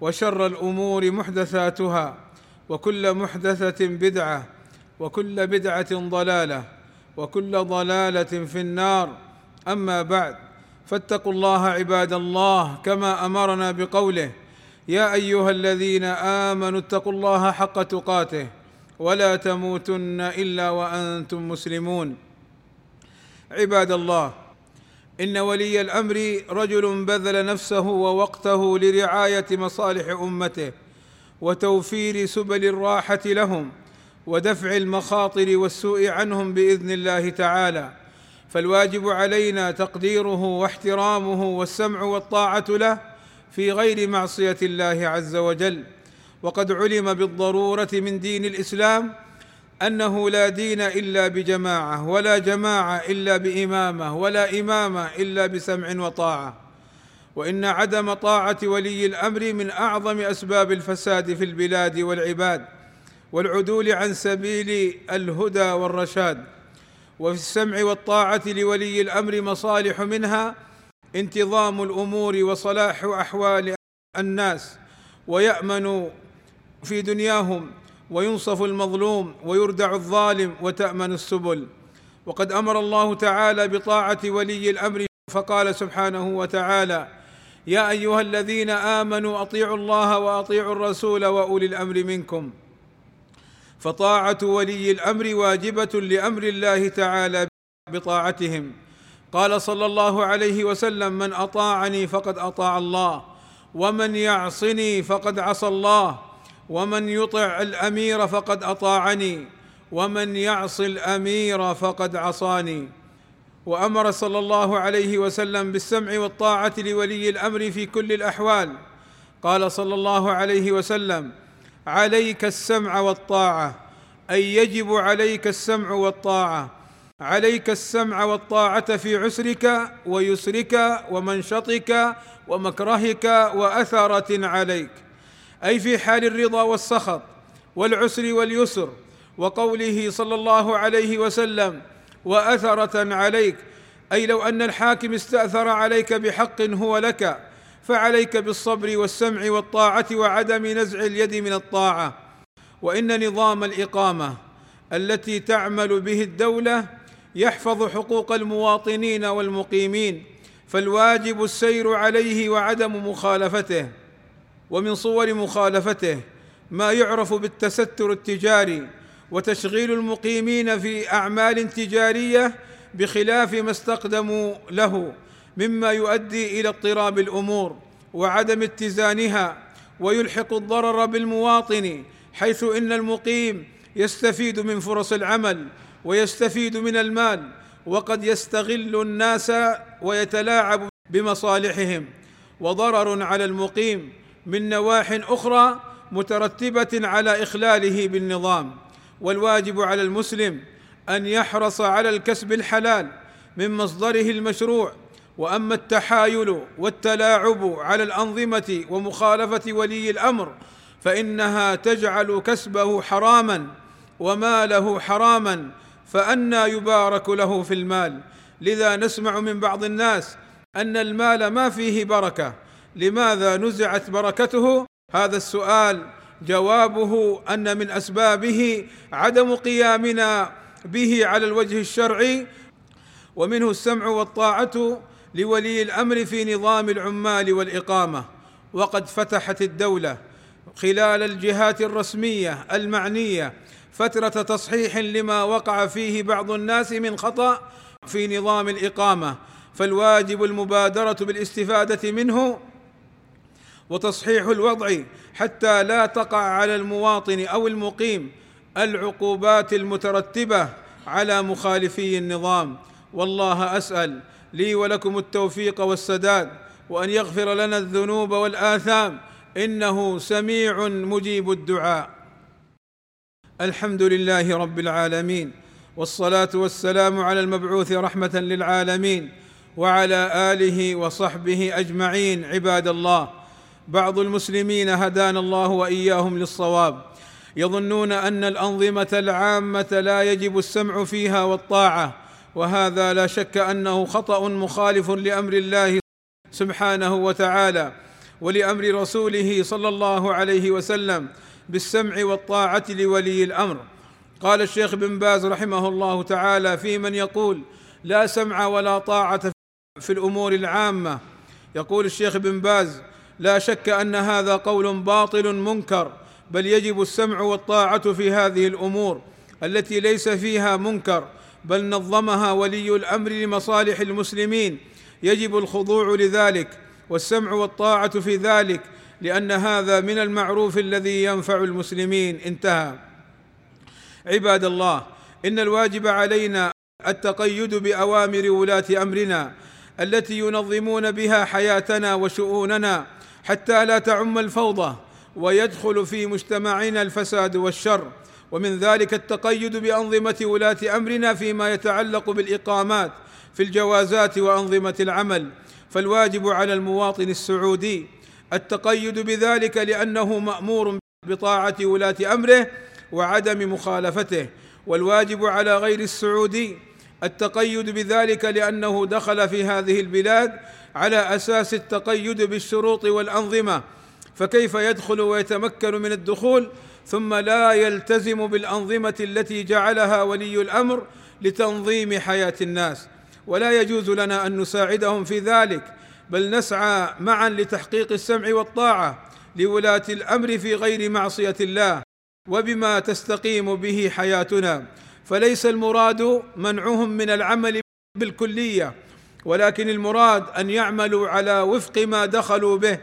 وشر الأمور محدثاتها وكل محدثة بدعة وكل بدعة ضلالة وكل ضلالة في النار. أما بعد فاتقوا الله عباد الله كما أمرنا بقوله يا أيها الذين آمنوا اتقوا الله حق تقاته ولا تموتن إلا وأنتم مسلمون. عباد الله إن ولي الأمر رجل بذل نفسه ووقته لرعاية مصالح أمته وتوفير سبل الراحة لهم ودفع المخاطر والسوء عنهم بإذن الله تعالى. فالواجب علينا تقديره واحترامه والسمع والطاعة له في غير معصية الله عز وجل. وقد علم بالضرورة من دين الإسلام أنه لا دين إلا بجماعة ولا جماعة إلا بإمامة ولا إمامة إلا بسمع وطاعة. وإن عدم طاعة ولي الأمر من أعظم أسباب الفساد في البلاد والعباد والعدول عن سبيل الهدى والرشاد. وفي السمع والطاعة لولي الأمر مصالح منها انتظام الأمور وصلاح أحوال الناس ويأمن في دنياهم وينصف المظلوم ويردع الظالم وتأمن السبل. وقد أمر الله تعالى بطاعة ولي الأمر فقال سبحانه وتعالى يا أيها الذين آمنوا أطيعوا الله وأطيعوا الرسول وأولي الأمر منكم. فطاعة ولي الأمر واجبة لأمر الله تعالى بطاعتهم. قال صلى الله عليه وسلم من أطاعني فقد أطاع الله ومن يعصني فقد عصى الله. ومن يطع الأمير فقد أطاعني ومن يعص الأمير فقد عصاني. وأمر صلى الله عليه وسلم بالسمع والطاعة لولي الأمر في كل الأحوال. قال صلى الله عليه وسلم عليك السمع والطاعة أي يجب عليك السمع والطاعة. عليك السمع والطاعة في عسرك ويسرك ومنشطك ومكرهك وأثرة عليك. أي في حال الرضا والسخط والعسر واليسر وقوله صلى الله عليه وسلم وأثرة عليك. أي لو أن الحاكم استأثر عليك بحق هو لك فعليك بالصبر والسمع والطاعة وعدم نزع اليد من الطاعة. وإن نظام الإقامة التي تعمل به الدولة يحفظ حقوق المواطنين والمقيمين فالواجب السير عليه وعدم مخالفته. ومن صور مخالفته ما يعرف بالتستر التجاري وتشغيل المقيمين في أعمال تجارية بخلاف ما استقدموا له مما يؤدي إلى اضطراب الأمور وعدم اتزانها ويلحق الضرر بالمواطن حيث إن المقيم يستفيد من فرص العمل ويستفيد من المال وقد يستغل الناس ويتلاعب بمصالحهم. وضرر على المقيم من نواح أخرى مترتبة على إخلاله بالنظام والواجب على المسلم أن يحرص على الكسب الحلال من مصدره المشروع وأما التحايل والتلاعب على الأنظمة ومخالفة ولي الأمر فإنها تجعل كسبه حراما وماله حراما فانى يبارك له في المال. لذا نسمع من بعض الناس أن المال ما فيه بركة. لماذا نزعت بركته؟ هذا السؤال جوابه أن من أسبابه عدم قيامنا به على الوجه الشرعي ومنه السمع والطاعة لولي الأمر في نظام العمال والإقامة. وقد فتحت الدولة خلال الجهات الرسمية المعنية فترة تصحيح لما وقع فيه بعض الناس من خطأ في نظام الإقامة. فالواجب المبادرة بالاستفادة منه وتصحيح الوضع حتى لا تقع على المواطن أو المقيم العقوبات المترتبة على مخالفي النظام. والله أسأل لي ولكم التوفيق والسداد وأن يغفر لنا الذنوب والآثام. إنه سميع مجيب الدعاء. الحمد لله رب العالمين والصلاة والسلام على المبعوث رحمة للعالمين وعلى آله وصحبه أجمعين عباد الله. بعض المسلمين هدانا الله وإياهم للصواب. يظنون أن الأنظمة العامة لا يجب السمع فيها والطاعة وهذا لا شك أنه خطأ مخالف لأمر الله سبحانه وتعالى ولأمر رسوله صلى الله عليه وسلم بالسمع والطاعة لولي الأمر. قال الشيخ بن باز رحمه الله تعالى في من يقول لا سمع ولا طاعة في الأمور العامة يقول الشيخ بن باز لا شك أن هذا قول باطل منكر بل يجب السمع والطاعة في هذه الأمور التي ليس فيها منكر بل نظمها ولي الأمر لمصالح المسلمين. يجب الخضوع لذلك والسمع والطاعة في ذلك لأن هذا من المعروف الذي ينفع المسلمين. انتهى. عباد الله إن الواجب علينا التقيد بأوامر ولاة أمرنا التي ينظمون بها حياتنا وشؤوننا حتى لا تعم الفوضى ويدخل في مجتمعنا الفساد والشر. ومن ذلك التقيد بأنظمة ولاة أمرنا فيما يتعلق بالإقامات في الجوازات وأنظمة العمل. فالواجب على المواطن السعودي التقيد بذلك لأنه مأمور بطاعة ولاة أمره وعدم مخالفته. والواجب على غير السعودي التقيد بذلك لأنه دخل في هذه البلاد على أساس التقيد بالشروط والأنظمة فكيف يدخل ويتمكن من الدخول؟ ثم لا يلتزم بالأنظمة التي جعلها ولي الأمر لتنظيم حياة الناس. ولا يجوز لنا أن نساعدهم في ذلك بل نسعى معا لتحقيق السمع والطاعة لولاة الأمر في غير معصية الله وبما تستقيم به حياتنا. فليس المراد منعهم من العمل بالكلية ولكن المراد أن يعملوا على وفق ما دخلوا به.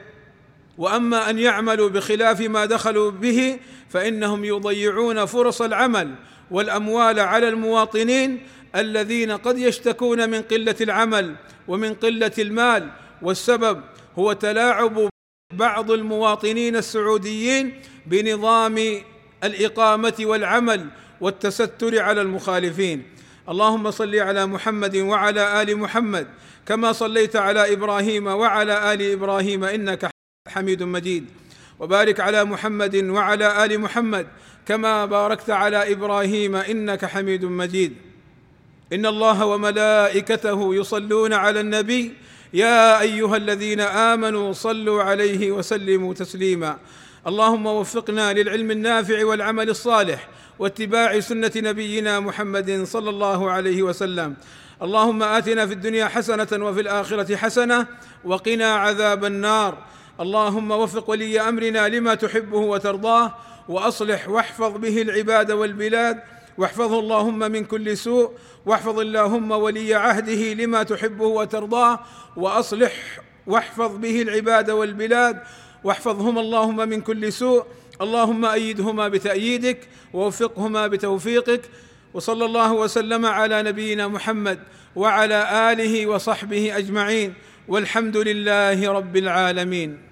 وأما أن يعملوا بخلاف ما دخلوا به فإنهم يضيعون فرص العمل والأموال على المواطنين الذين قد يشتكون من قلة العمل ومن قلة المال. والسبب هو تلاعب بعض المواطنين السعوديين بنظام الإقامة والعمل والتستر على المخالفين. اللهم صل على محمد وعلى آل محمد كما صليت على إبراهيم وعلى آل إبراهيم إنك حميد مجيد. وبارك على محمد وعلى آل محمد كما باركت على إبراهيم إنك حميد مجيد. إن الله وملائكته يصلون على النبي يا أيها الذين آمنوا صلوا عليه وسلموا تسليما. اللهم وفقنا للعلم النافع والعمل الصالح واتباع سنة نبينا محمد صلى الله عليه وسلم. اللهم آتنا في الدنيا حسنة وفي الآخرة حسنة وقنا عذاب النار. اللهم وفق ولي أمرنا لما تحبه وترضاه وأصلح واحفظ به العباد والبلاد. واحفظه اللهم من كل سوء. واحفظ اللهم ولي عهده لما تحبه وترضاه. وأصلح واحفظ به العباد والبلاد. واحفظهما اللهم من كل سوء. اللهم أيدهما بتأييدك ووفقهما بتوفيقك. وصلى الله وسلم على نبينا محمد وعلى آله وصحبه أجمعين. والحمد لله رب العالمين.